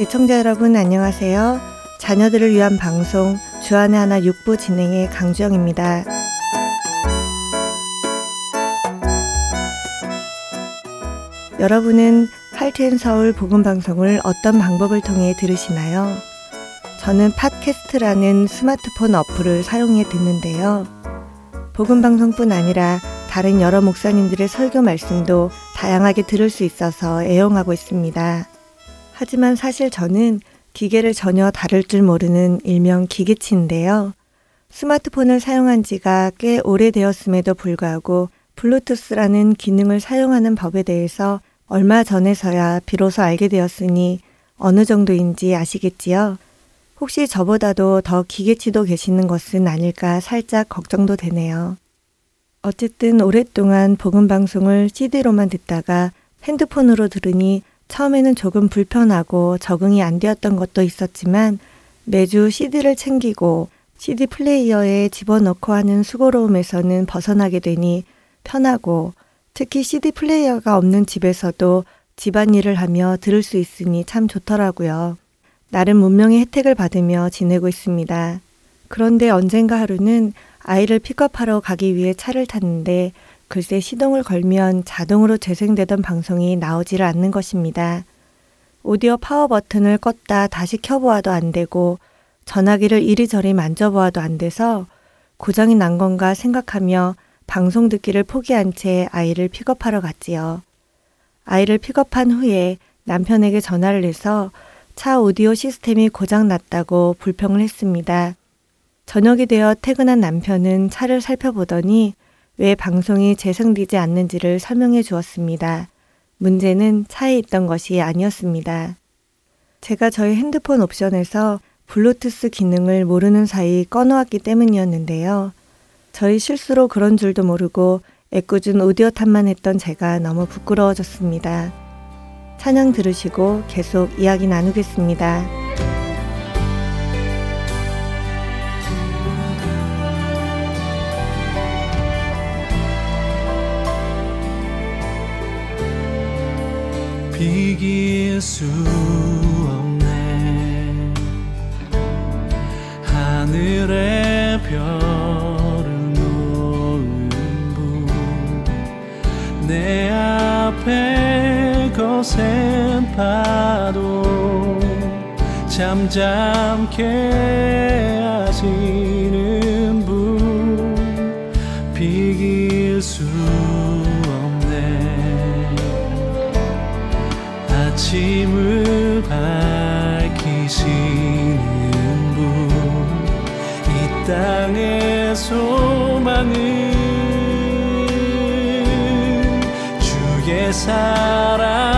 애청자 여러분 안녕하세요. 자녀들을 위한 방송 주안의 하나 육부 진행의 강주영입니다. 여러분은 할트앤 서울 복음 방송을 어떤 방법을 통해 들으시나요? 저는 팟캐스트라는 스마트폰 어플을 사용해 듣는데요. 복음 방송뿐 아니라 다른 여러 목사님들의 설교 말씀도 다양하게 들을 수 있어서 애용하고 있습니다. 하지만 사실 저는 기계를 전혀 다룰 줄 모르는 일명 기계치인데요. 스마트폰을 사용한 지가 꽤 오래되었음에도 불구하고 블루투스라는 기능을 사용하는 법에 대해서 얼마 전에서야 비로소 알게 되었으니 어느 정도인지 아시겠지요? 혹시 저보다도 더 기계치도 계시는 것은 아닐까 살짝 걱정도 되네요. 어쨌든 오랫동안 복음 방송을 CD로만 듣다가 핸드폰으로 들으니 처음에는 조금 불편하고 적응이 안 되었던 것도 있었지만 매주 CD를 챙기고 CD 플레이어에 집어넣고 하는 수고로움에서는 벗어나게 되니 편하고 특히 CD 플레이어가 없는 집에서도 집안일을 하며 들을 수 있으니 참 좋더라고요. 나름 문명의 혜택을 받으며 지내고 있습니다. 그런데 언젠가 하루는 아이를 픽업하러 가기 위해 차를 탔는데 글쎄 시동을 걸면 자동으로 재생되던 방송이 나오지를 않는 것입니다. 오디오 파워 버튼을 껐다 다시 켜보아도 안 되고 전화기를 이리저리 만져보아도 안 돼서 고장이 난 건가 생각하며 방송 듣기를 포기한 채 아이를 픽업하러 갔지요. 아이를 픽업한 후에 남편에게 전화를 해서 차 오디오 시스템이 고장 났다고 불평을 했습니다. 저녁이 되어 퇴근한 남편은 차를 살펴보더니 왜 방송이 재생되지 않는지를 설명해 주었습니다. 문제는 차에 있던 것이 아니었습니다. 제가 저희 핸드폰 옵션에서 블루투스 기능을 모르는 사이 꺼놓았기 때문이었는데요. 저희 실수로 그런 줄도 모르고 애꿎은 오디오 탑만 했던 제가 너무 부끄러워졌습니다. 찬양 들으시고 계속 이야기 나누겠습니다. 비길 수 없네. 하늘의 별을 놓은 분 내 앞에 거센 파도 잠잠케 하시 이 땅의 소망은 주의 사랑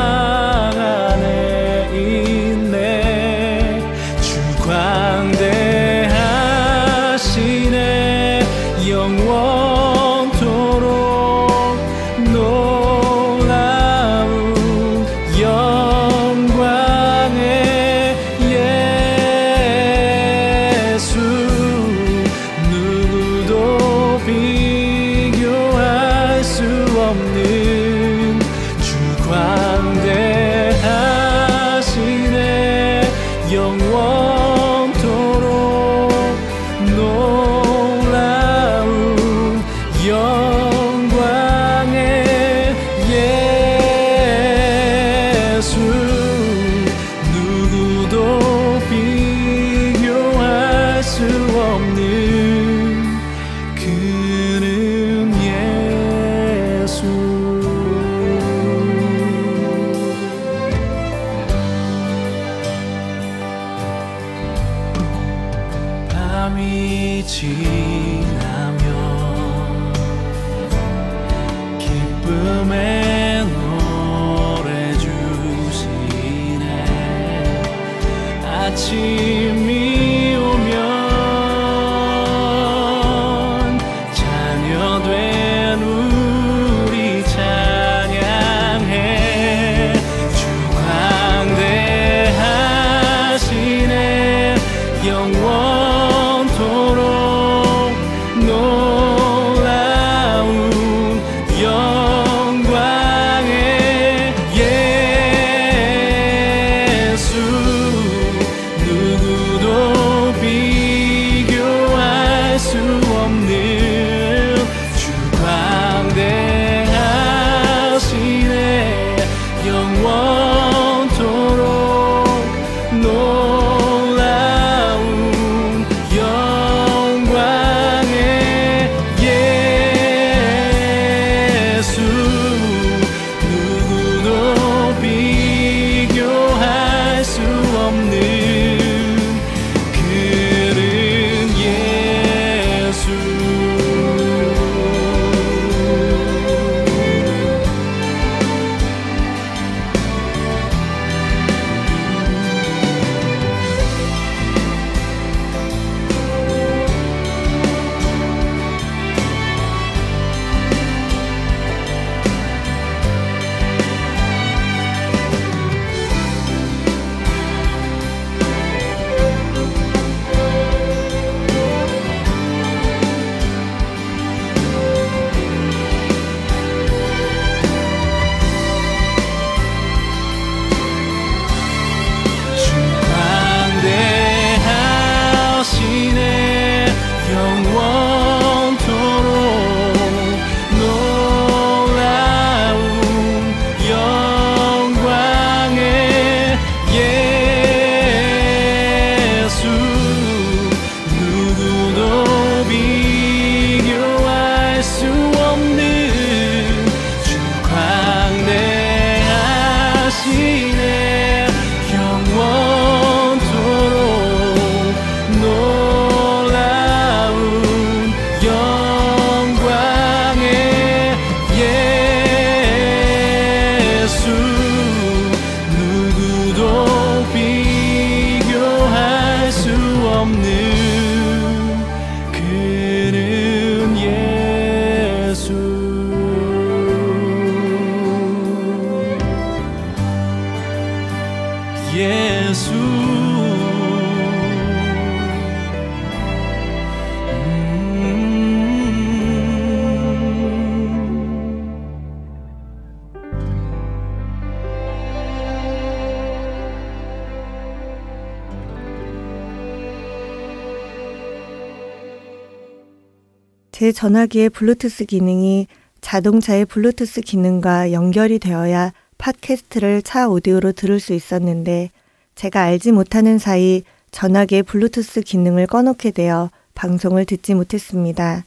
전화기의 블루투스 기능이 자동차의 블루투스 기능과 연결이 되어야 팟캐스트를 차 오디오로 들을 수 있었는데 제가 알지 못하는 사이 전화기의 블루투스 기능을 꺼놓게 되어 방송을 듣지 못했습니다.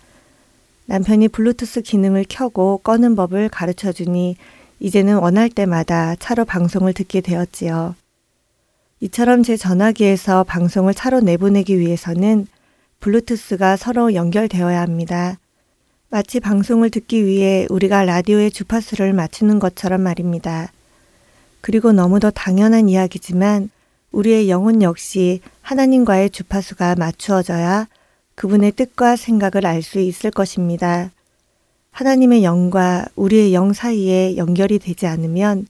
남편이 블루투스 기능을 켜고 꺼는 법을 가르쳐 주니 이제는 원할 때마다 차로 방송을 듣게 되었지요. 이처럼 제 전화기에서 방송을 차로 내보내기 위해서는 블루투스가 서로 연결되어야 합니다. 마치 방송을 듣기 위해 우리가 라디오의 주파수를 맞추는 것처럼 말입니다. 그리고 너무도 당연한 이야기지만 우리의 영혼 역시 하나님과의 주파수가 맞추어져야 그분의 뜻과 생각을 알 수 있을 것입니다. 하나님의 영과 우리의 영 사이에 연결이 되지 않으면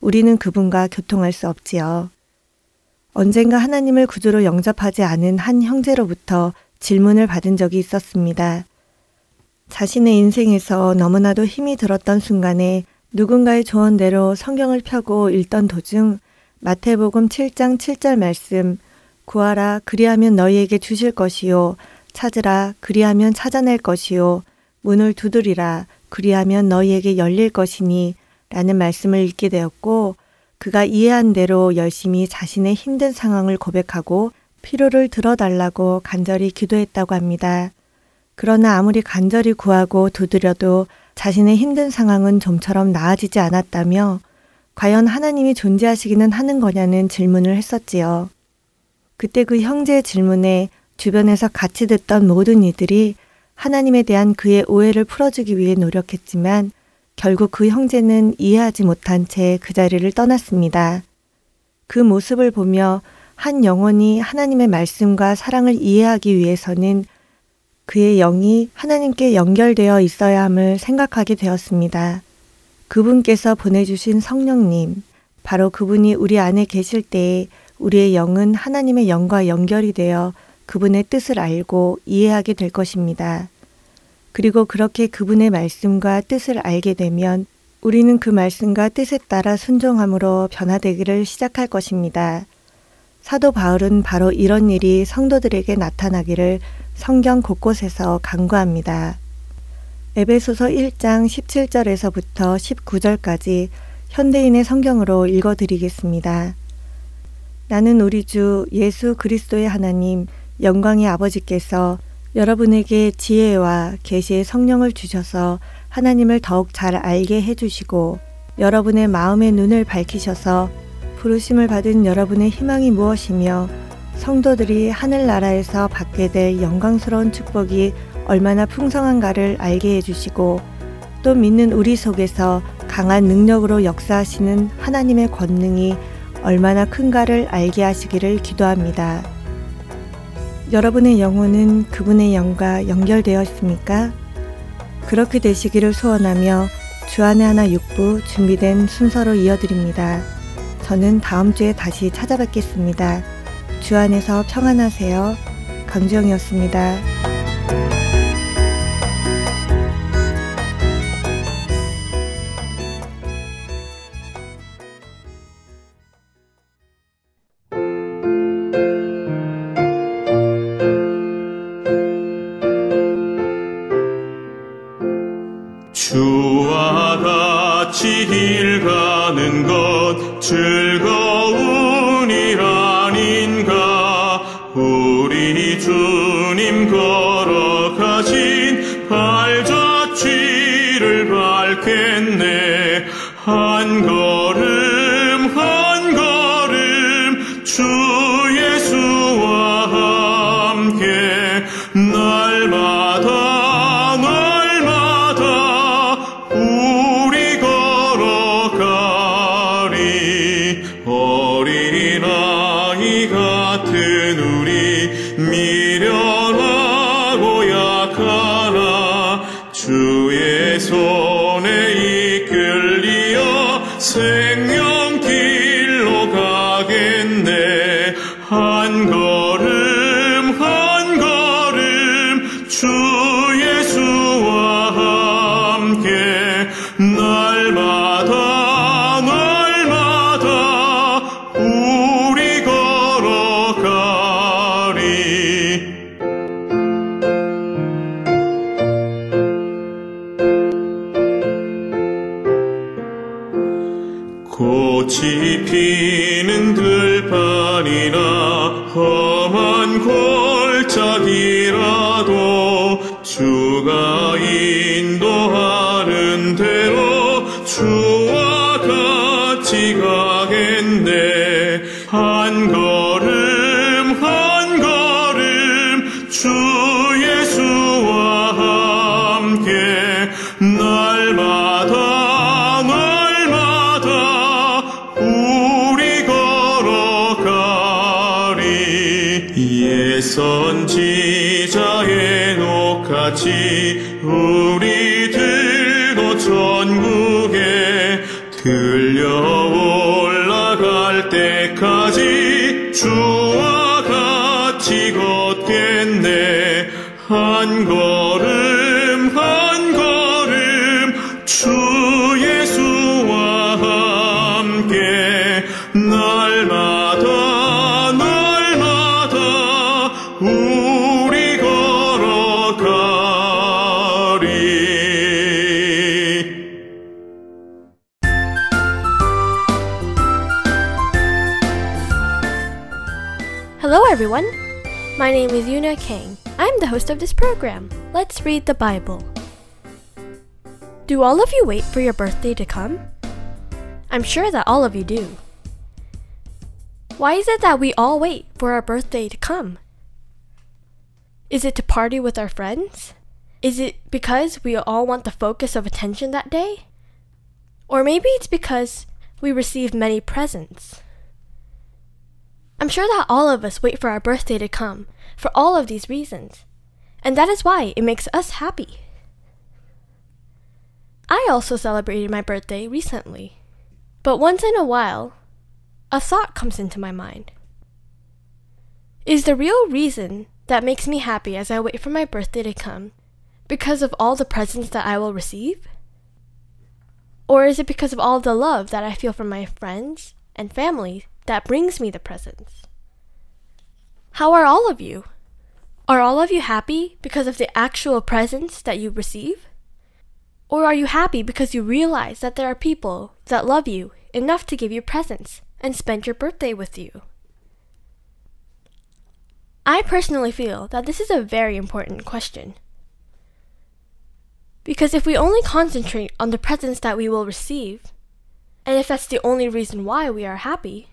우리는 그분과 교통할 수 없지요. 언젠가 하나님을 구주로 영접하지 않은 한 형제로부터 질문을 받은 적이 있었습니다. 자신의 인생에서 너무나도 힘이 들었던 순간에 누군가의 조언대로 성경을 펴고 읽던 도중 마태복음 7장 7절 말씀 구하라 그리하면 너희에게 주실 것이요 찾으라 그리하면 찾아낼 것이요 문을 두드리라 그리하면 너희에게 열릴 것이니 라는 말씀을 읽게 되었고 그가 이해한 대로 열심히 자신의 힘든 상황을 고백하고 필요를 들어달라고 간절히 기도했다고 합니다. 그러나 아무리 간절히 구하고 두드려도 자신의 힘든 상황은 좀처럼 나아지지 않았다며 과연 하나님이 존재하시기는 하는 거냐는 질문을 했었지요. 그때 그 형제의 질문에 주변에서 같이 듣던 모든 이들이 하나님에 대한 그의 오해를 풀어주기 위해 노력했지만 결국 그 형제는 이해하지 못한 채 그 자리를 떠났습니다. 그 모습을 보며 한 영혼이 하나님의 말씀과 사랑을 이해하기 위해서는 그의 영이 하나님께 연결되어 있어야 함을 생각하게 되었습니다. 그분께서 보내주신 성령님, 바로 그분이 우리 안에 계실 때에 우리의 영은 하나님의 영과 연결이 되어 그분의 뜻을 알고 이해하게 될 것입니다. 그리고 그렇게 그분의 말씀과 뜻을 알게 되면 우리는 그 말씀과 뜻에 따라 순종함으로 변화되기를 시작할 것입니다. 사도 바울은 바로 이런 일이 성도들에게 나타나기를 성경 곳곳에서 간구합니다. 에베소서 1장 17절에서부터 19절까지 현대인의 성경으로 읽어 드리겠습니다. 나는 우리 주 예수 그리스도의 하나님 영광의 아버지께서 여러분에게 지혜와 계시의 성령을 주셔서 하나님을 더욱 잘 알게 해 주시고 여러분의 마음의 눈을 밝히셔서 부르심을 받은 여러분의 희망이 무엇이며 성도들이 하늘나라에서 받게 될 영광스러운 축복이 얼마나 풍성한가를 알게 해주시고 또 믿는 우리 속에서 강한 능력으로 역사하시는 하나님의 권능이 얼마나 큰가를 알게 하시기를 기도합니다. 여러분의 영혼은 그분의 영과 연결되어 있습니까? 그렇게 되시기를 소원하며 주안의 하나 육부 준비된 순서로 이어드립니다. 저는 다음 주에 다시 찾아뵙겠습니다. 주 안에서 평안하세요. 강주영이었습니다. true. 날마다 날마다 우리 걸어가리 Hello, everyone. My name is Yuna Kang. I'm the host of this program. Let's read the Bible. Do all of you wait for your birthday to come? I'm sure that all of you do. Why is it that we all wait for our birthday to come? Is it to party with our friends? Is it because we all want the focus of attention that day? Or maybe it's because we receive many presents. I'm sure that all of us wait for our birthday to come for all of these reasons, and that is why it makes us happy. I also celebrated my birthday recently, but once in a while, a thought comes into my mind. Is the real reason that makes me happy as I wait for my birthday to come because of all the presents that I will receive? Or is it because of all the love that I feel from my friends and family that brings me the presents? How are all of you? Are all of you happy because of the actual presents that you receive? Or are you happy because you realize that there are people that love you enough to give you presents and spend your birthday with you? I personally feel that this is a very important question. Because if we only concentrate on the presents that we will receive, and if that's the only reason why we are happy,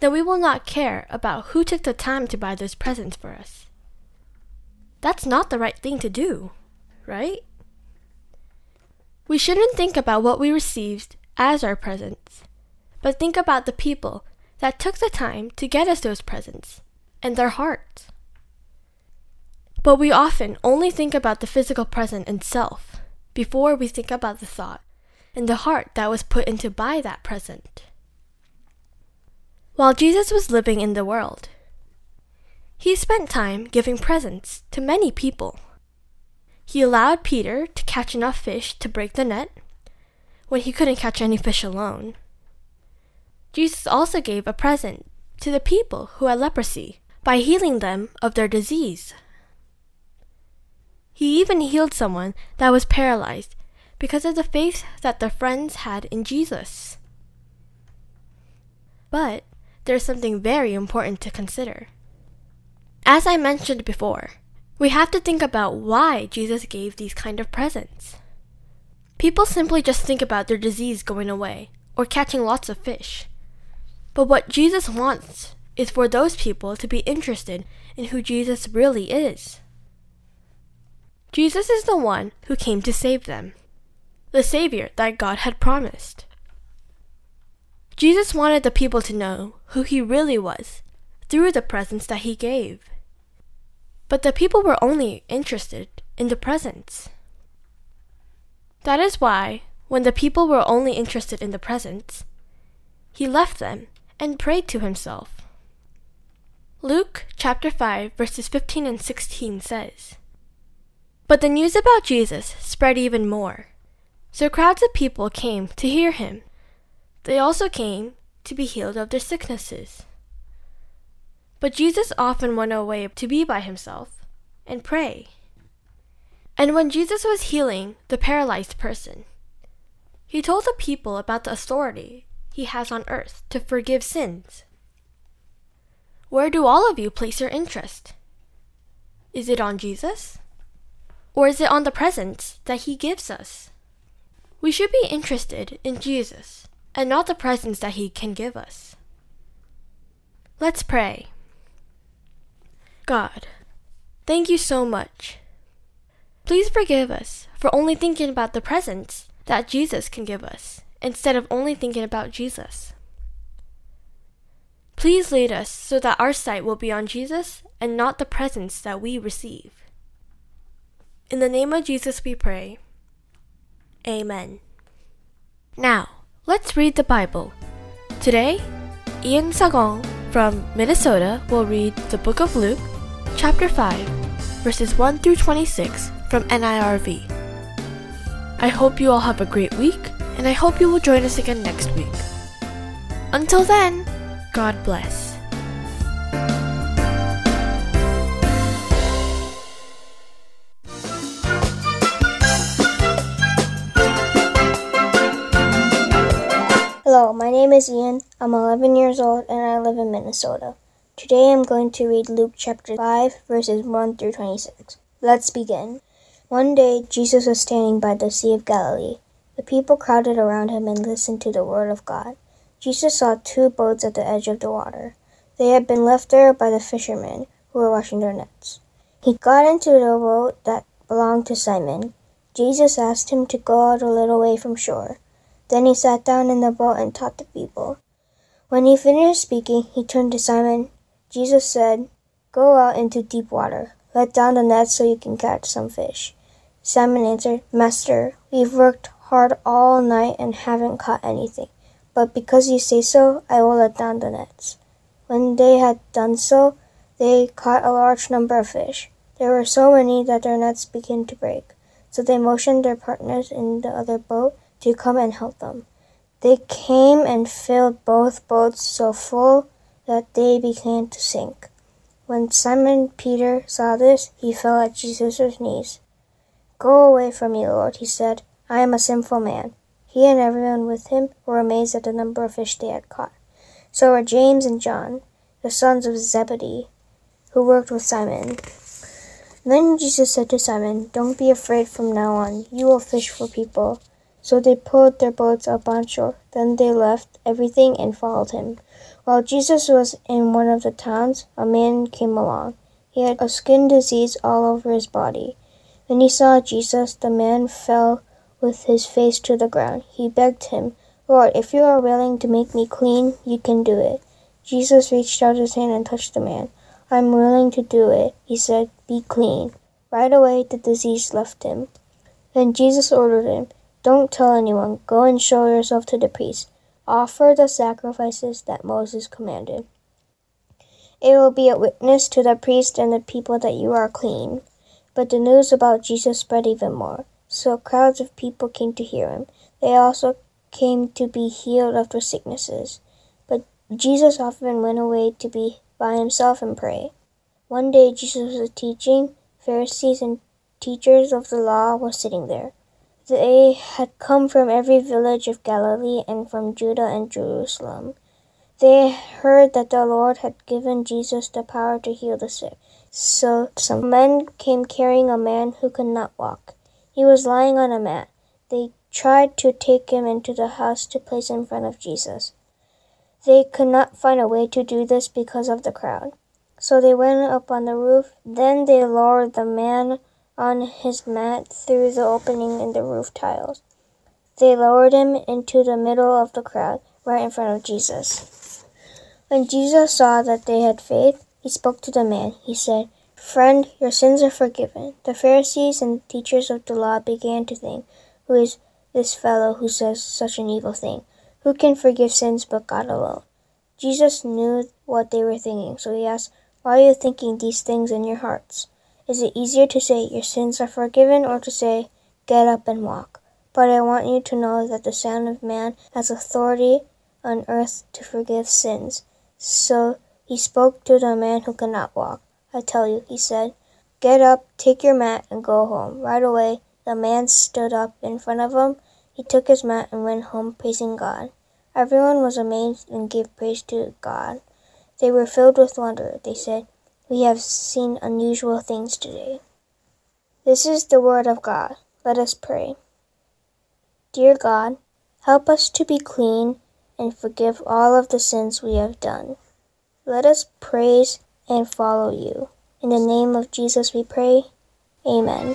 then we will not care about who took the time to buy those presents for us. That's not the right thing to do, right? We shouldn't think about what we received as our presents, but think about the people that took the time to get us those presents and their hearts. But we often only think about the physical present itself before we think about the thought and the heart that was put into buy that present. While Jesus was living in the world, he spent time giving presents to many people. He allowed Peter to catch enough fish to break the net when he couldn't catch any fish alone. Jesus also gave a present to the people who had leprosy by healing them of their disease. He even healed someone that was paralyzed because of the faith that their friends had in Jesus. But there's something very important to consider. As I mentioned before, we have to think about why Jesus gave these kind of presents. People simply just think about their disease going away or catching lots of fish. But what Jesus wants is for those people to be interested in who Jesus really is. Jesus is the one who came to save them, the Savior that God had promised. Jesus wanted the people to know who he really was through the presents that he gave. But the people were only interested in the presents. That is why, when the people were only interested in the presents, he left them and prayed to himself. Luke chapter 5 verses 15 and 16 says, But the news about Jesus spread even more. So crowds of people came to hear him. They also came to be healed of their sicknesses. But Jesus often went away to be by himself and pray. And when Jesus was healing the paralyzed person, he told the people about the authority he has on earth to forgive sins. Where do all of you place your interest? Is it on Jesus? Or is it on the presents that he gives us? We should be interested in Jesus and not the presents that he can give us. Let's pray. God, thank you so much. Please forgive us for only thinking about the presents that Jesus can give us instead of only thinking about Jesus. Please lead us so that our sight will be on Jesus and not the presents that we receive. In the name of Jesus we pray. Amen. Now, let's read the Bible. Today, Ian Sagong from Minnesota will read the book of Luke, chapter 5, verses 1 through 26 from NIRV. I hope you all have a great week, and I hope you will join us again next week. Until then, God bless. Hello, my name is Ian. I'm 11 years old and I live in Minnesota. Today I'm going to read Luke chapter 5, verses 1 through 26. Let's begin. One day Jesus was standing by the Sea of Galilee. The people crowded around him and listened to the word of God. Jesus saw two boats at the edge of the water. They had been left there by the fishermen who were washing their nets. He got into the boat that belonged to Simon. Jesus asked him to go out a little way from shore. Then he sat down in the boat and taught the people. When he finished speaking, he turned to Simon. Jesus said, Go out into deep water. Let down the net so you can catch some fish. Simon answered, Master, we've worked hard all night and haven't caught anything. But because you say so, I will let down the nets. When they had done so, they caught a large number of fish. There were so many that their nets began to break. So they motioned their partners in the other boat to come and help them. They came and filled both boats so full that they began to sink. When Simon Peter saw this, he fell at Jesus' knees. Go away from me, Lord, he said. I am a sinful man. He and everyone with him were amazed at the number of fish they had caught. So were James and John, the sons of Zebedee, who worked with Simon. Then Jesus said to Simon, Don't be afraid from now on. You will fish for people. So they pulled their boats up on shore. Then they left everything and followed him. While Jesus was in one of the towns, a man came along. He had a skin disease all over his body. When he saw Jesus, the man fell with his face to the ground. He begged him, Lord, if you are willing to make me clean, you can do it. Jesus reached out his hand and touched the man. I'm willing to do it, he said. Be clean. Right away the disease left him. Then Jesus ordered him, Don't tell anyone. Go and show yourself to the priest. Offer the sacrifices that Moses commanded. It will be a witness to the priest and the people that you are clean. But the news about Jesus spread even more. So crowds of people came to hear him. They also came to be healed of their sicknesses. But Jesus often went away to be by himself and pray. One day Jesus was teaching. Pharisees and teachers of the law were sitting there. They had come from every village of Galilee and from Judah and Jerusalem. They heard that the Lord had given Jesus the power to heal the sick. So some men came carrying a man who could not walk. He was lying on a mat. They tried to take him into the house to place in front of Jesus. They could not find a way to do this because of the crowd. So they went up on the roof. Then they lowered the man on his mat through the opening in the roof tiles. They lowered him into the middle of the crowd, right in front of Jesus. When Jesus saw that they had faith, he spoke to the man. He said, Friend, your sins are forgiven. The Pharisees and teachers of the law began to think, Who is this fellow who says such an evil thing? Who can forgive sins but God alone? Jesus knew what they were thinking, so he asked, Why are you thinking these things in your hearts? Is it easier to say, Your sins are forgiven, or to say, Get up and walk? But I want you to know that the Son of Man has authority on earth to forgive sins. So he spoke to the man who could not walk. I tell you, he said, Get up, take your mat, and go home. Right away, the man stood up in front of him. He took his mat and went home praising God. Everyone was amazed and gave praise to God. They were filled with wonder. They said, We have seen unusual things today. This is the word of God. Let us pray. Dear God, help us to be clean and forgive all of the sins we have done. Let us praise and follow you. In the name of Jesus we pray. Amen.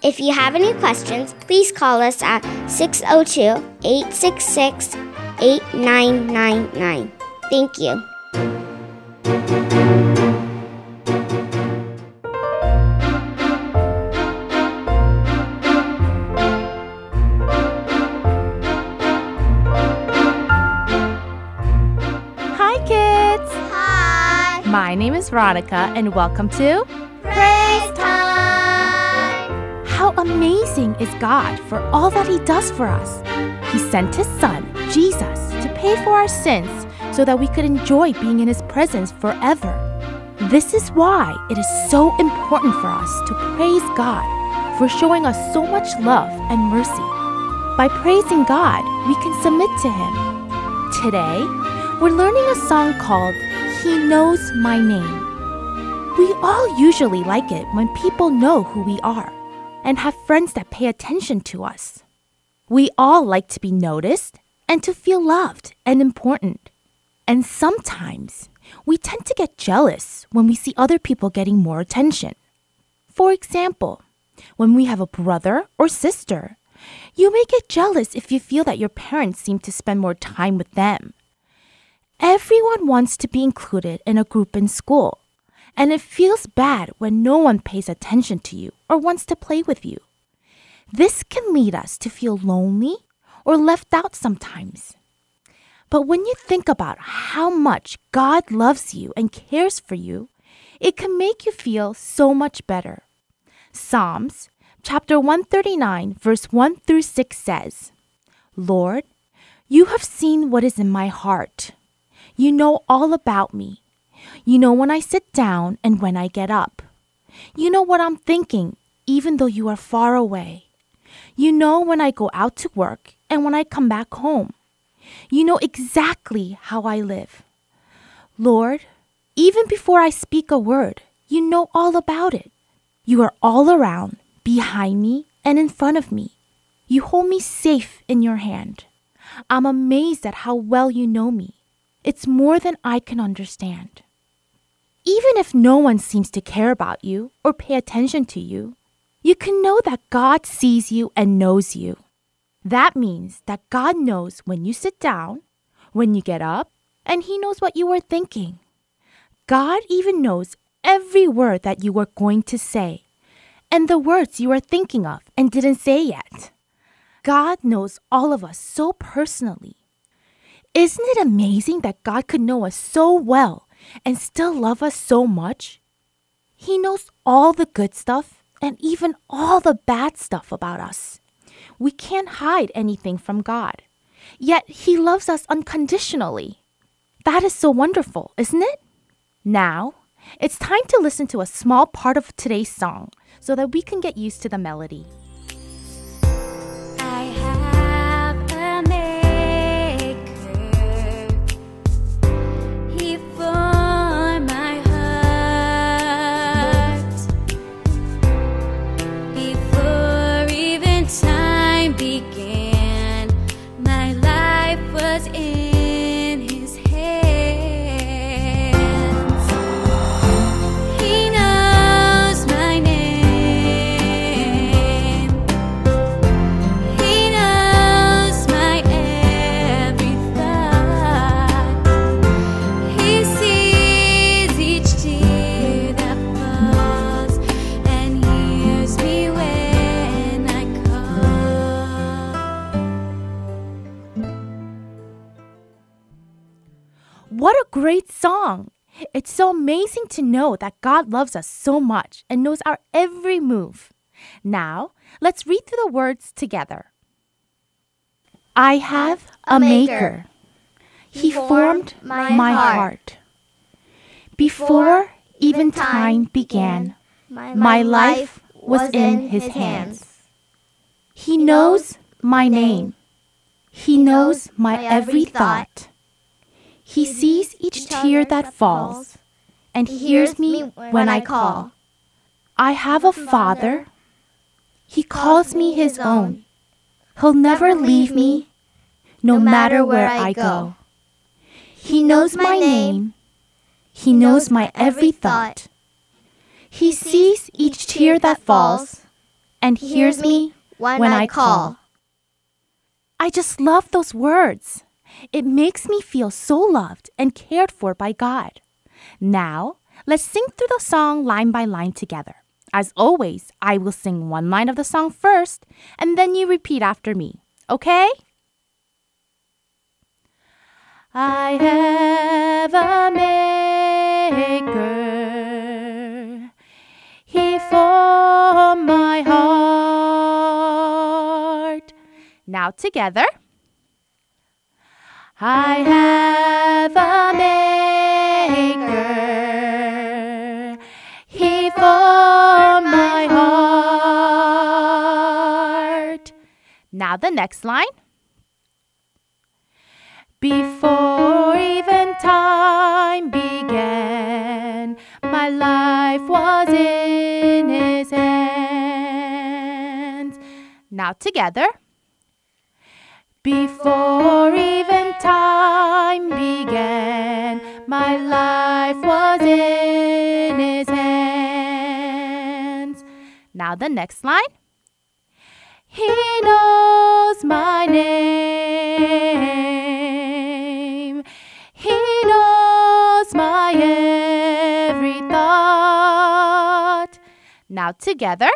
If you have any questions, please call us at 602 866 8999. Thank you. Hi, kids! Hi! My name is Veronica, and welcome to Amazing is God for all that He does for us! He sent His Son, Jesus, to pay for our sins so that we could enjoy being in His presence forever. This is why it is so important for us to praise God for showing us so much love and mercy. By praising God, we can submit to Him. Today, we're learning a song called He Knows My Name. We all usually like it when people know who we are and have friends that pay attention to us. We all like to be noticed and to feel loved and important. And sometimes we tend to get jealous when we see other people getting more attention. For example, when we have a brother or sister, you may get jealous if you feel that your parents seem to spend more time with them. Everyone wants to be included in a group in school, and it feels bad when no one pays attention to you or wants to play with you. This can lead us to feel lonely or left out sometimes. But when you think about how much God loves you and cares for you, it can make you feel so much better. Psalms Chapter 139, verse 1 through 6 says, Lord, you have seen what is in my heart. You know all about me. You know when I sit down and when I get up. You know what I'm thinking, even though you are far away. You know when I go out to work and when I come back home. You know exactly how I live. Lord, even before I speak a word, you know all about it. You are all around, behind me, and in front of me. You hold me safe in your hand. I'm amazed at how well you know me. It's more than I can understand. Even if no one seems to care about you or pay attention to you, you can know that God sees you and knows you. That means that God knows when you sit down, when you get up, and He knows what you were thinking. God even knows every word that you were going to say and the words you are thinking of and didn't say yet. God knows all of us so personally. Isn't it amazing that God could know us so well and still love us so much? He knows all the good stuff and even all the bad stuff about us. We can't hide anything from God. Yet He loves us unconditionally. That is so wonderful, isn't it? Now, it's time to listen to a small part of today's song so that we can get used to the melody. Was in great song! It's so amazing to know that God loves us so much and knows our every move. Now, let's read through the words together. I have a maker. He formed my heart. Before even time began, my life was in his hands. He knows my name. He knows my every thought. He sees each tear that falls and hears me when I call. I have a father. He calls me his own. He'll never leave me, no matter where I go. He knows my name. He knows my every thought. He sees each tear that falls and hears me when I call. I just love those words. It makes me feel so loved and cared for by God. Now, let's sing through the song line by line together. As always, I will sing one line of the song first, and then you repeat after me. Okay? I have a maker. He formed my heart. Now together. I have a maker. He formed my heart. Now the next line. Before even time began, my life was in his hands. Now together. Before even time began, my life was in his hands. Now the next line. He knows my name. He knows my every thought. Now together.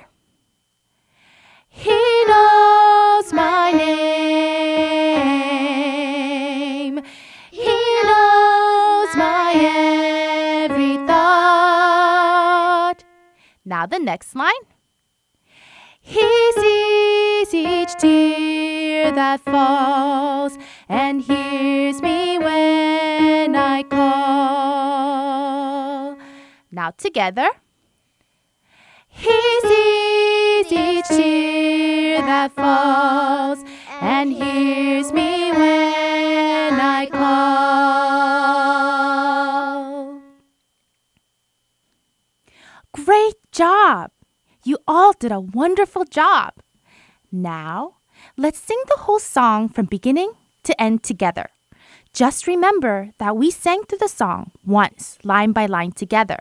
He knows my name. He knows my every thought. Now the next line. He sees each tear that falls and hears me when I call. Now together. He sees each tear that falls and hears me when I call. Great job! You all did a wonderful job. Now, let's sing the whole song from beginning to end together. Just remember that we sang through the song once, line by line together.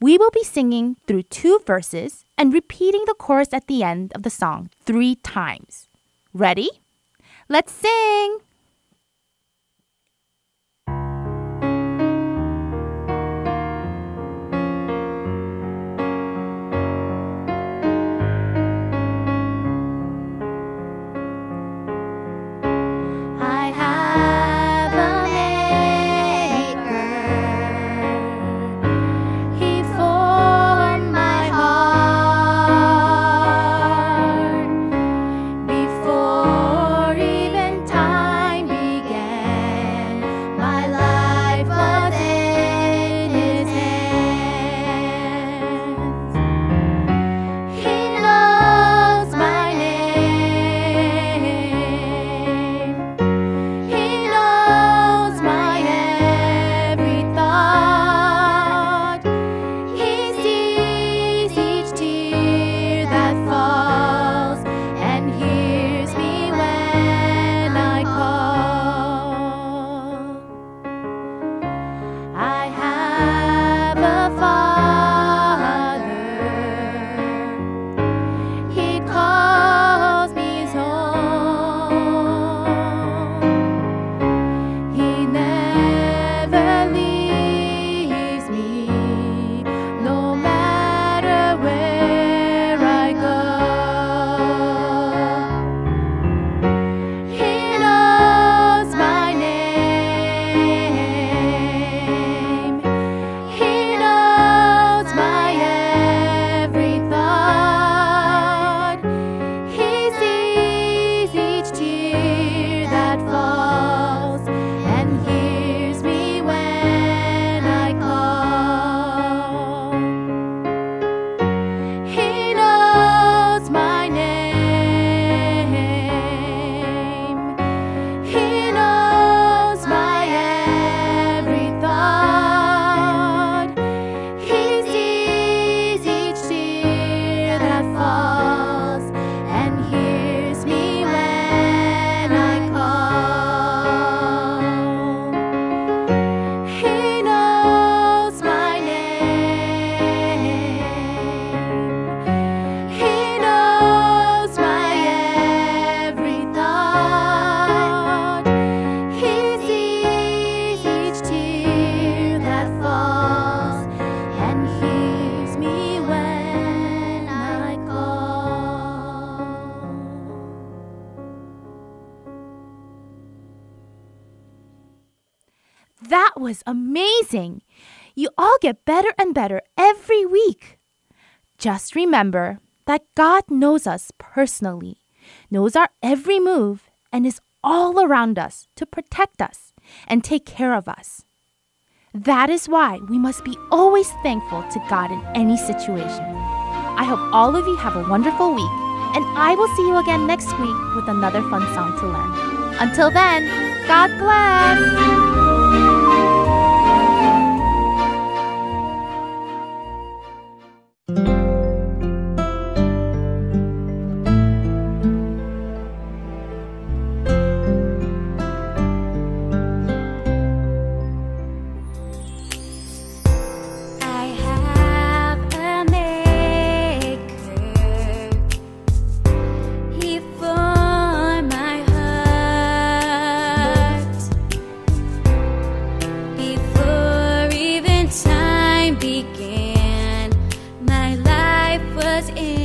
We will be singing through two verses and repeating the chorus at the end of the song three times. Ready? Let's sing! Amazing! You all get better and better every week. Just remember that God knows us personally, knows our every move, and is all around us to protect us and take care of us. That is why we must be always thankful to God in any situation. I hope all of you have a wonderful week, and I will see you again next week with another fun song to learn. Until then, God bless! was in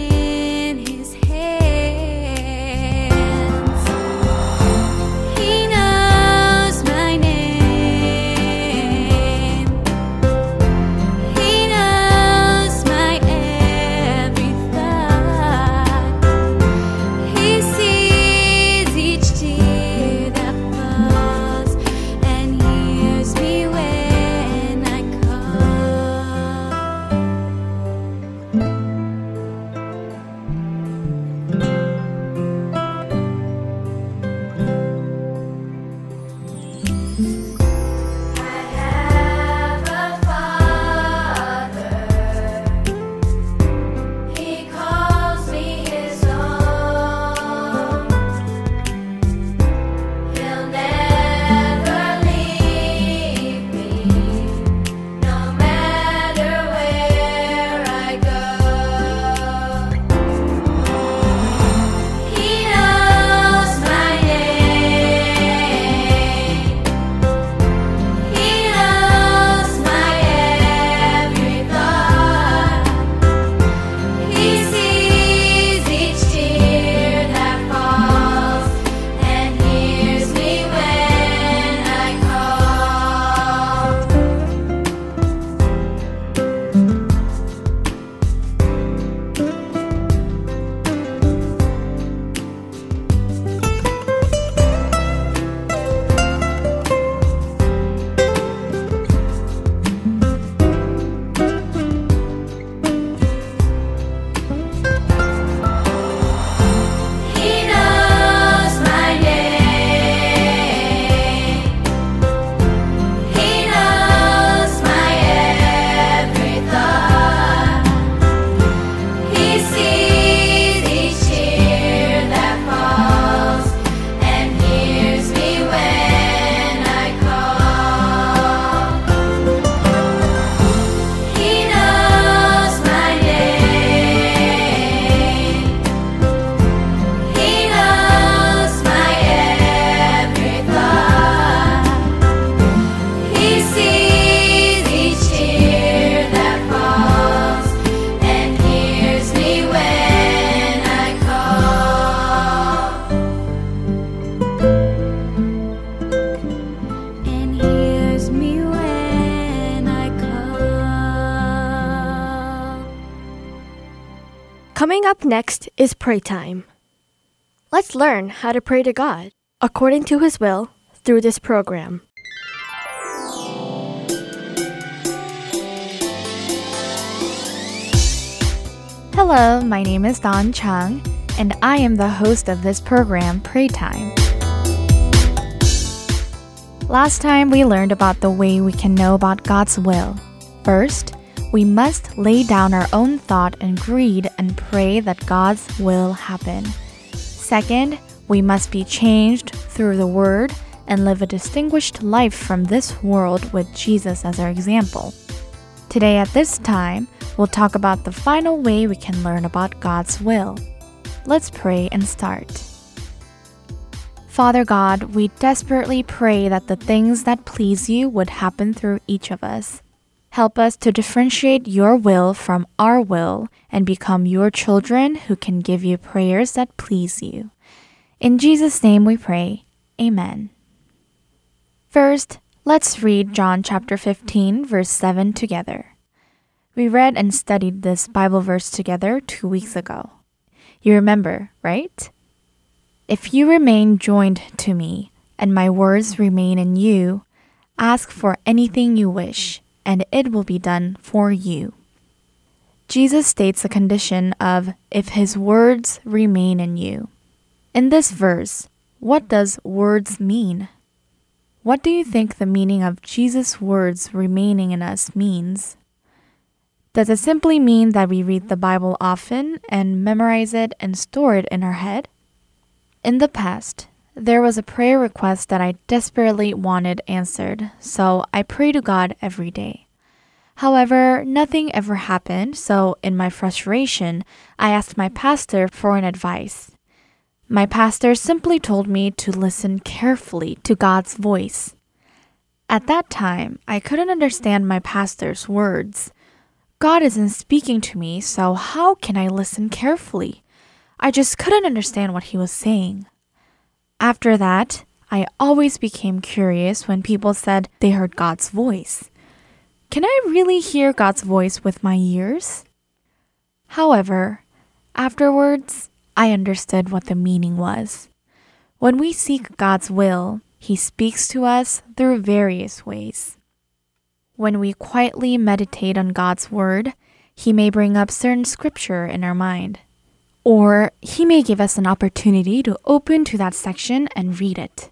next is pray time. Let's learn how to pray to God according to His will through this program. Hello, my name is Don Chung, and I am the host of this program, Pray Time. Last time we learned about the way we can know about God's will. First, we must lay down our own thought and greed and pray that God's will happen. Second, we must be changed through the Word and live a distinguished life from this world with Jesus as our example. Today, at this time, we'll talk about the final way we can learn about God's will. Let's pray and start. Father God, we desperately pray that the things that please you would happen through each of us. Help us to differentiate your will from our will and become your children who can give you prayers that please you. In Jesus' name we pray. Amen. First, let's read John chapter 15, verse 7 together. We read and studied this Bible verse together two weeks ago. You remember, right? If you remain joined to me, and my words remain in you, ask for anything you wish, and it will be done for you. Jesus states the condition of if his words remain in you. In this verse, what does words mean? What do you think the meaning of Jesus' words remaining in us means? Does it simply mean that we read the Bible often and memorize it and store it in our head? In the past, there was a prayer request that I desperately wanted answered, so I pray to God every day. However, nothing ever happened, so in my frustration, I asked my pastor for an advice. My pastor simply told me to listen carefully to God's voice. At that time, I couldn't understand my pastor's words. God isn't speaking to me, so how can I listen carefully? I just couldn't understand what he was saying. After that, I always became curious when people said they heard God's voice. Can I really hear God's voice with my ears? However, afterwards, I understood what the meaning was. When we seek God's will, He speaks to us through various ways. When we quietly meditate on God's Word, He may bring up certain scripture in our mind. Or He may give us an opportunity to open to that section and read it.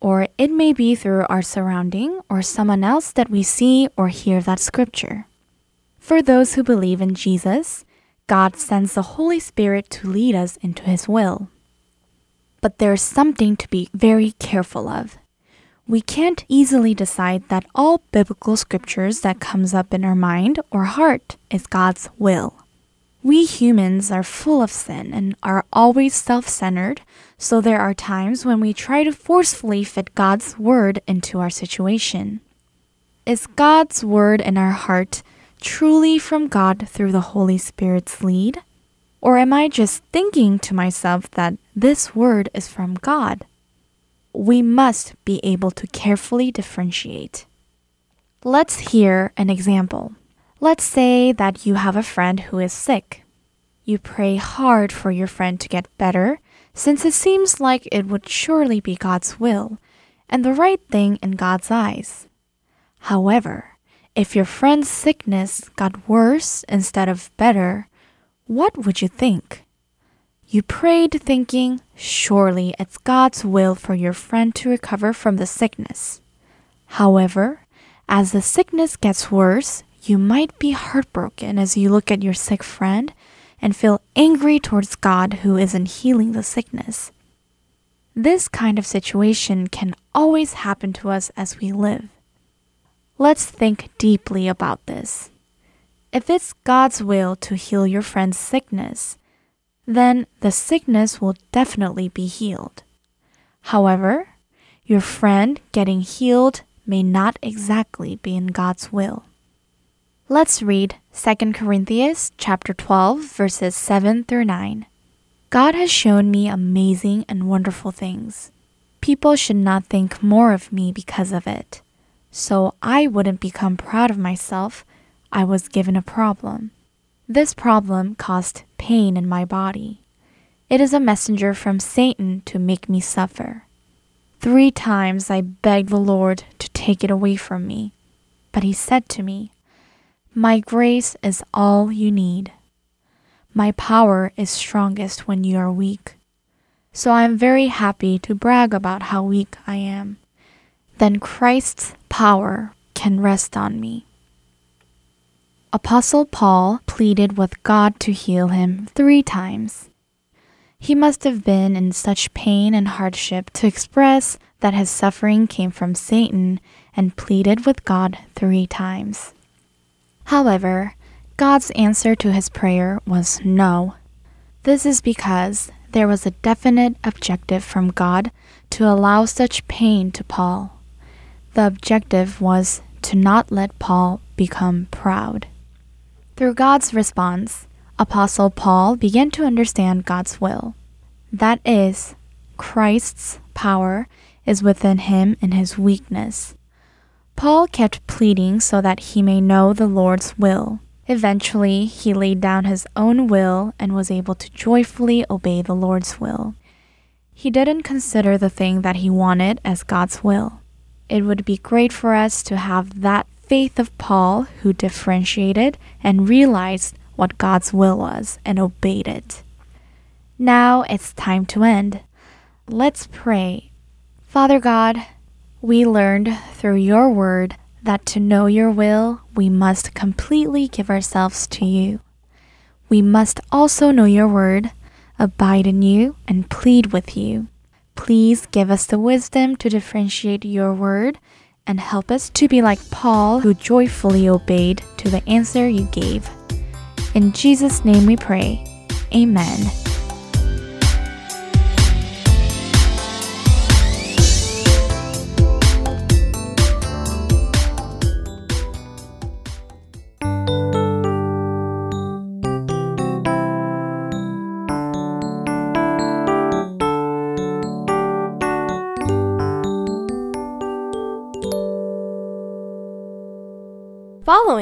Or it may be through our surrounding or someone else that we see or hear that scripture. For those who believe in Jesus, God sends the Holy Spirit to lead us into His will. But there's something to be very careful of. We can't easily decide that all biblical scriptures that comes up in our mind or heart is God's will. We humans are full of sin and are always self-centered, so there are times when we try to forcefully fit God's word into our situation. Is God's word in our heart truly from God through the Holy Spirit's lead? Or am I just thinking to myself that this word is from God? We must be able to carefully differentiate. Let's hear an example. Let's say that you have a friend who is sick. You pray hard for your friend to get better, since it seems like it would surely be God's will and the right thing in God's eyes. However, if your friend's sickness got worse instead of better, what would you think? You prayed thinking, surely it's God's will for your friend to recover from the sickness. However, as the sickness gets worse, you might be heartbroken as you look at your sick friend and feel angry towards God who isn't healing the sickness. This kind of situation can always happen to us as we live. Let's think deeply about this. If it's God's will to heal your friend's sickness, then the sickness will definitely be healed. However, your friend getting healed may not exactly be in God's will. Let's read 2 Corinthians chapter 12 verses 7 through 9. God has shown me amazing and wonderful things. People should not think more of me because of it. So I wouldn't become proud of myself. I was given a problem. This problem caused pain in my body. It is a messenger from Satan to make me suffer. Three times I begged the Lord to take it away from me, but he said to me, My grace is all you need. My power is strongest when you are weak. So I am very happy to brag about how weak I am. Then Christ's power can rest on me. Apostle Paul pleaded with God to heal him three times. He must have been in such pain and hardship to express that his suffering came from Satan and pleaded with God three times. However, God's answer to his prayer was no. This is because there was a definite objective from God to allow such pain to Paul. The objective was to not let Paul become proud. Through God's response, Apostle Paul began to understand God's will. That is, Christ's power is within him in his weakness. Paul kept pleading so that he may know the Lord's will. Eventually, he laid down his own will and was able to joyfully obey the Lord's will. He didn't consider the thing that he wanted as God's will. It would be great for us to have that faith of Paul who differentiated and realized what God's will was and obeyed it. Now it's time to end. Let's pray. Father God, we learned through your word that to know your will, we must completely give ourselves to you. We must also know your word, abide in you, and plead with you. Please give us the wisdom to differentiate your word and help us to be like Paul, who joyfully obeyed to the answer you gave. In Jesus' name we pray. Amen.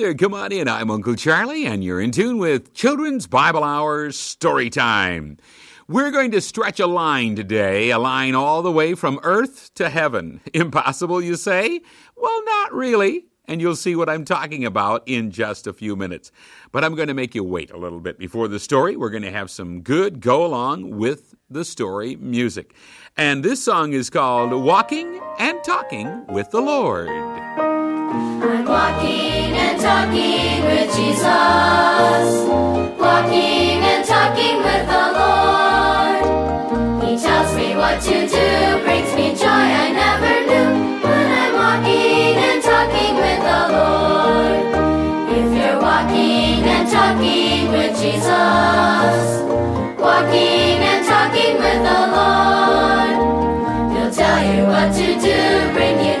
there. Come on in. I'm Uncle Charlie, and you're in tune with Children's Bible Hour Story Time. We're going to stretch a line today, a line all the way from earth to heaven. Impossible, you say? Well, not really. And you'll see what I'm talking about in just a few minutes. But I'm going to make you wait a little bit before the story. We're going to have some good go along with the story music. And this song is called Walking and Talking with the Lord. I'm walking and talking with Jesus. Walking and talking with the Lord. He tells me what to do, brings me joy I never knew. When I'm walking and talking with the Lord. If you're walking and talking with Jesus. Walking and talking with the Lord. He'll tell you what to do, bring you you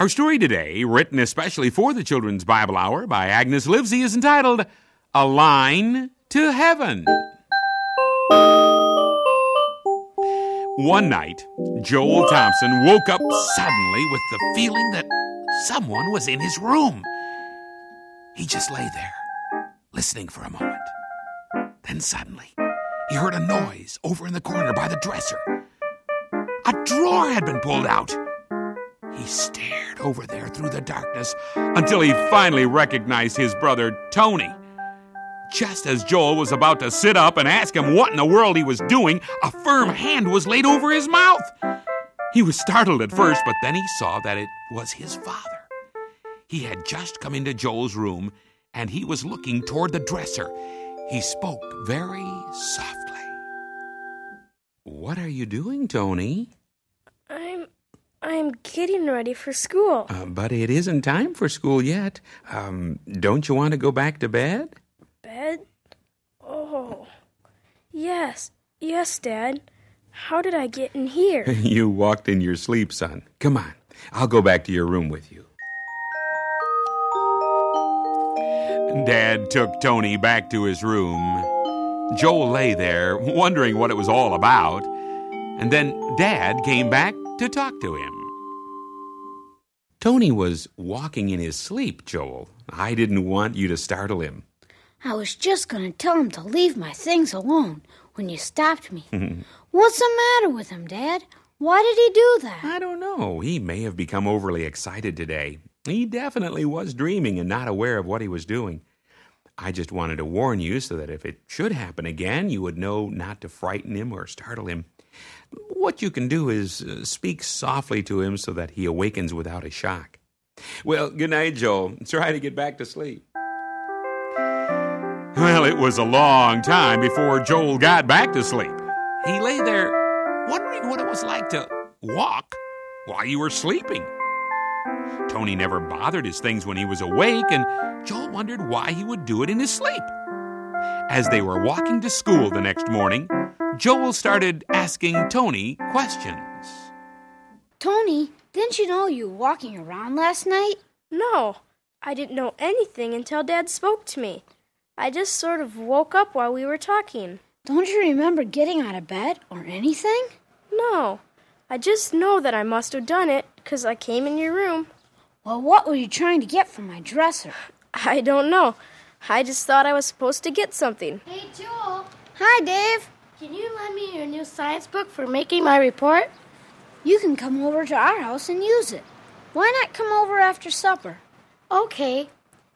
Our story today, written especially for the Children's Bible Hour by Agnes Livesey, is entitled A Line to Heaven. One night, Joel Thompson woke up suddenly with the feeling that someone was in his room. He just lay there, listening for a moment. Then suddenly, he heard a noise over in the corner by the dresser. A drawer had been pulled out. He stared over there through the darkness until he finally recognized his brother Tony. Just as Joel was about to sit up and ask him what in the world he was doing, a firm hand was laid over his mouth. He was startled at first, but then he saw that it was his father. He had just come into Joel's room and he was looking toward the dresser. He spoke very softly. What are you doing, Tony? I'm getting ready for school. Uh, but it isn't time for school yet. Um, don't you want to go back to bed? Bed? Oh. Yes. Yes, Dad. How did I get in here? you walked in your sleep, son. Come on. I'll go back to your room with you. Dad took Tony back to his room. Joel lay there, wondering what it was all about, and then Dad came back to talk to him. Tony was walking in his sleep, Joel. I didn't want you to startle him. I was just going to tell him to leave my things alone when you stopped me. What's the matter with him, Dad? Why did he do that? I don't know. He may have become overly excited today. He definitely was dreaming and not aware of what he was doing. I just wanted to warn you so that if it should happen again, you would know not to frighten him or startle him. What you can do is uh, speak softly to him so that he awakens without a shock. Well, good night, Joel. Try to get back to sleep. Well, it was a long time before Joel got back to sleep. He lay there wondering what it was like to walk while you were sleeping. Tony never bothered his things when he was awake, and Joel wondered why he would do it in his sleep. As they were walking to school the next morning, Joel started asking Tony questions. Tony, didn't you know you were walking around last night? No. I didn't know anything until Dad spoke to me. I just sort of woke up while we were talking. Don't you remember getting out of bed or anything? No. I just know that I must have done it because I came in your room. Well, what were you trying to get from my dresser? I don't know. I just thought I was supposed to get something. Hey, Joel, Hi, Dave. Can you lend me your new science book for making my report? You can come over to our house and use it. Why not come over after supper? Okay,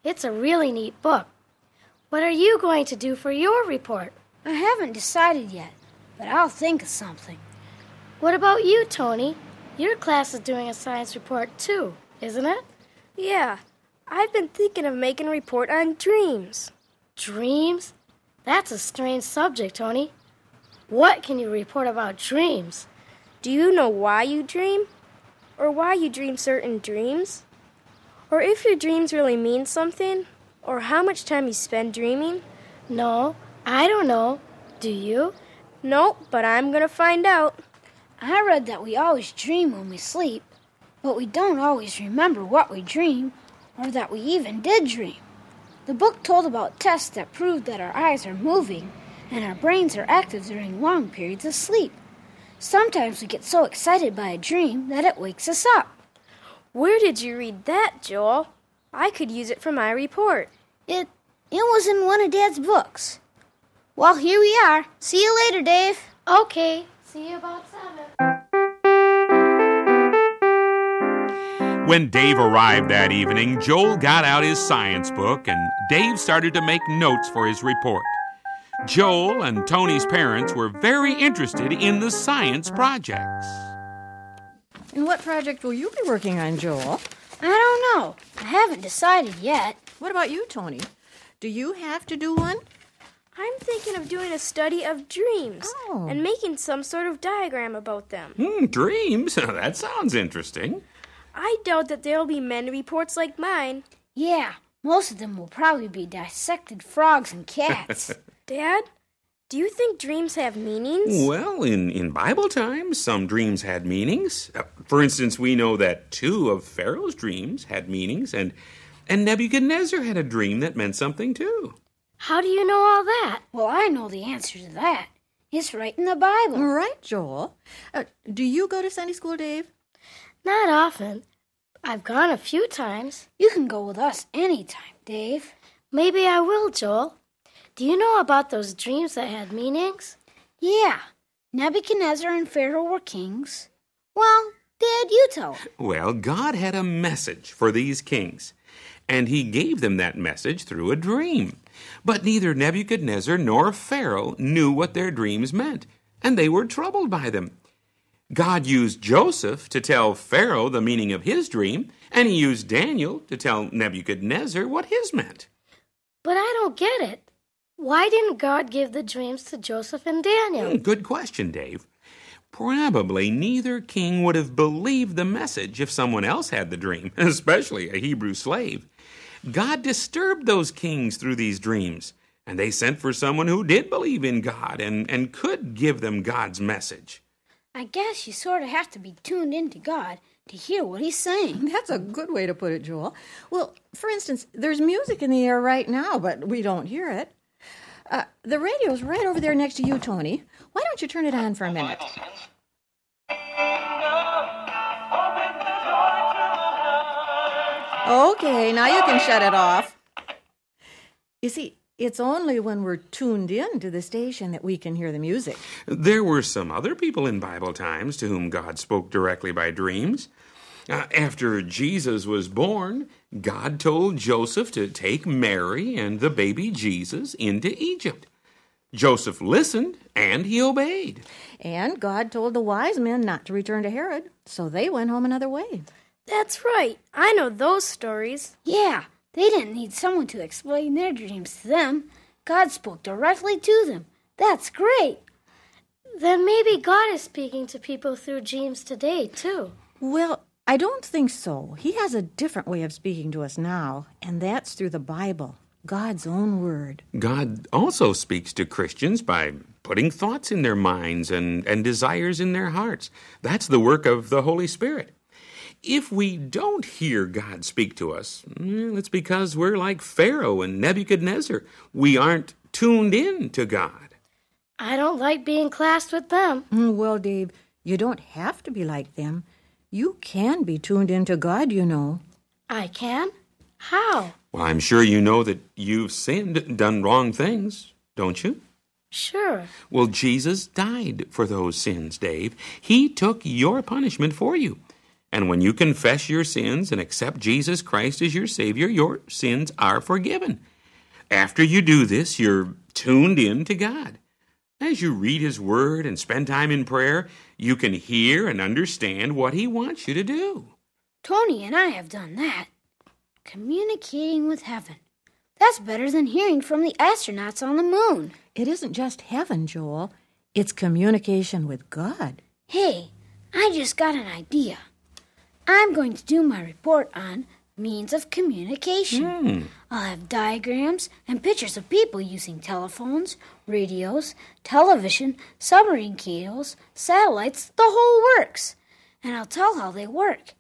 it's a really neat book. What are you going to do for your report? I haven't decided yet, but I'll think of something. What about you, Tony? Your class is doing a science report too, isn't it? Yeah. I've been thinking of making a report on dreams. Dreams? That's a strange subject, Tony. What can you report about dreams? Do you know why you dream? Or why you dream certain dreams? Or if your dreams really mean something? Or how much time you spend dreaming? No, I don't know. Do you? Nope, but I'm gonna find out. I read that we always dream when we sleep, but we don't always remember what we dream or that we even did dream. The book told about tests that proved that our eyes are moving and our brains are active during long periods of sleep. Sometimes we get so excited by a dream that it wakes us up. Where did you read that, Joel? I could use it for my report. It it was in one of Dad's books. Well, here we are. See you later, Dave. Okay, see you about seven. When Dave arrived that evening, Joel got out his science book and Dave started to make notes for his report. Joel and Tony's parents were very interested in the science projects. And what project will you be working on, Joel? I don't know. I haven't decided yet. What about you, Tony? Do you have to do one? I'm thinking of doing a study of dreams Oh. and making some sort of diagram about them. Hmm, dreams? that sounds interesting. I doubt that there'll be many reports like mine. Yeah, most of them will probably be dissected frogs and cats. Dad, do you think dreams have meanings? Well, in, in Bible times, some dreams had meanings. Uh, for instance, we know that two of Pharaoh's dreams had meanings, and, and Nebuchadnezzar had a dream that meant something too. How do you know all that? well, I know the answer to that. It's right in the Bible. Right, Joel. Uh, do you go to Sunday school, Dave? Not often. I've gone a few times. You can go with us anytime, Dave. Maybe I will, Joel. Do you know about those dreams that had meanings? Yeah, Nebuchadnezzar and Pharaoh were kings. Well, Dad, you tell 'em. Well, God had a message for these kings, and he gave them that message through a dream. But neither Nebuchadnezzar nor Pharaoh knew what their dreams meant, and they were troubled by them. God used Joseph to tell Pharaoh the meaning of his dream, and he used Daniel to tell Nebuchadnezzar what his meant. But I don't get it. Why didn't God give the dreams to Joseph and Daniel? Hmm, Good question, Dave. Probably neither king would have believed the message if someone else had the dream, especially a Hebrew slave. God disturbed those kings through these dreams, and they sent for someone who did believe in God and, and could give them God's message. I guess you sort of have to be tuned into God to hear what He's saying. That's a good way to put it, Joel. Well, for instance, there's music in the air right now, but we don't hear it. Uh, the radio's right over there next to you, Tony. Why don't you turn it on for a minute? Okay, now you can shut it off. You see, it's only when we're tuned in to the station that we can hear the music. There were some other people in Bible times to whom God spoke directly by dreams. Uh, after Jesus was born, God told Joseph to take Mary and the baby Jesus into Egypt. Joseph listened and he obeyed. And God told the wise men not to return to Herod, so they went home another way. That's right. I know those stories. Yeah, they didn't need someone to explain their dreams to them. God spoke directly to them. That's great. Then maybe God is speaking to people through dreams today, too. Well, I don't think so. He has a different way of speaking to us now, and that's through the Bible, God's own word. God also speaks to Christians by putting thoughts in their minds and, and desires in their hearts. That's the work of the Holy Spirit. If we don't hear God speak to us, it's because we're like Pharaoh and Nebuchadnezzar. We aren't tuned in to God. I don't like being classed with them. Mm, Well, Dave, you don't have to be like them. You can be tuned into God, you know. I can? How? Well, I'm sure you know that you've sinned, done wrong things, don't you? Sure. Well, Jesus died for those sins, Dave. He took your punishment for you. And when you confess your sins and accept Jesus Christ as your Savior, your sins are forgiven. After you do this, you're tuned in to God. As you read His Word and spend time in prayer, you can hear and understand what He wants you to do. Tony and I have done that. Communicating with heaven. That's better than hearing from the astronauts on the moon. It isn't just heaven, Joel. It's communication with God. Hey, I just got an idea. I'm going to do my report on means of communication. Hmm. I'll have diagrams and pictures of people using telephones, radios, television, submarine cables, satellites, the whole works. And I'll tell how they work.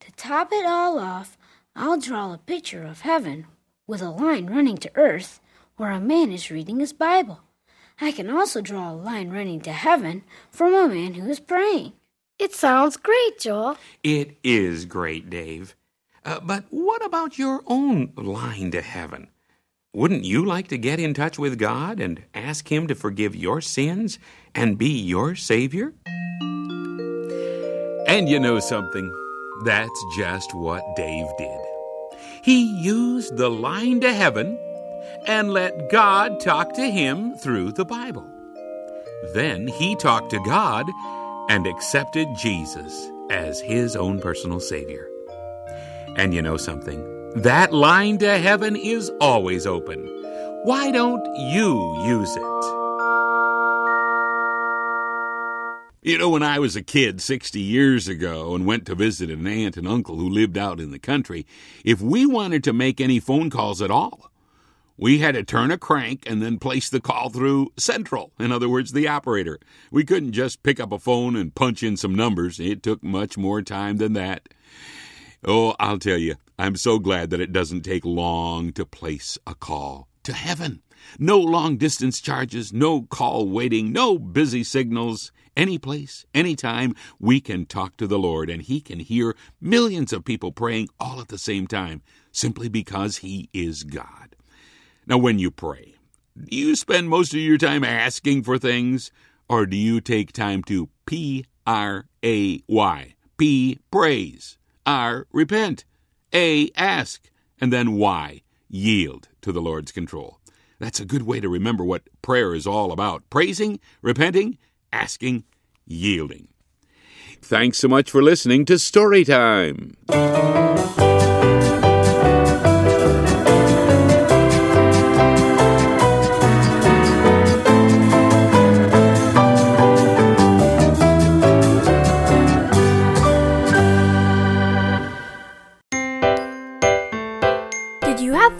To top it all off, I'll draw a picture of heaven with a line running to earth where a man is reading his Bible. I can also draw a line running to heaven from a man who is praying. It sounds great, Joel. It is great, Dave. Uh, but what about your own line to heaven? Wouldn't you like to get in touch with God and ask Him to forgive your sins and be your Savior? And you know something? That's just what Dave did. He used the line to heaven and let God talk to him through the Bible. Then he talked to God and accepted Jesus as his own personal Savior. And you know something? That line to heaven is always open. Why don't you use it? You know, when I was a kid 60 years ago and went to visit an aunt and uncle who lived out in the country, if we wanted to make any phone calls at all, we had to turn a crank and then place the call through Central, in other words, the operator. We couldn't just pick up a phone and punch in some numbers. It took much more time than that. Oh, I'll tell you, I'm so glad that it doesn't take long to place a call to heaven. No long distance charges, no call waiting, no busy signals. Any place, any time, we can talk to the Lord, and He can hear millions of people praying all at the same time, simply because He is God. Now, when you pray, do you spend most of your time asking for things, or do you take time to P R A Y? P, praise. R, repent. A, ask. And then Y, yield to the Lord's control. That's a good way to remember what prayer is all about praising, repenting, asking, yielding. Thanks so much for listening to Storytime.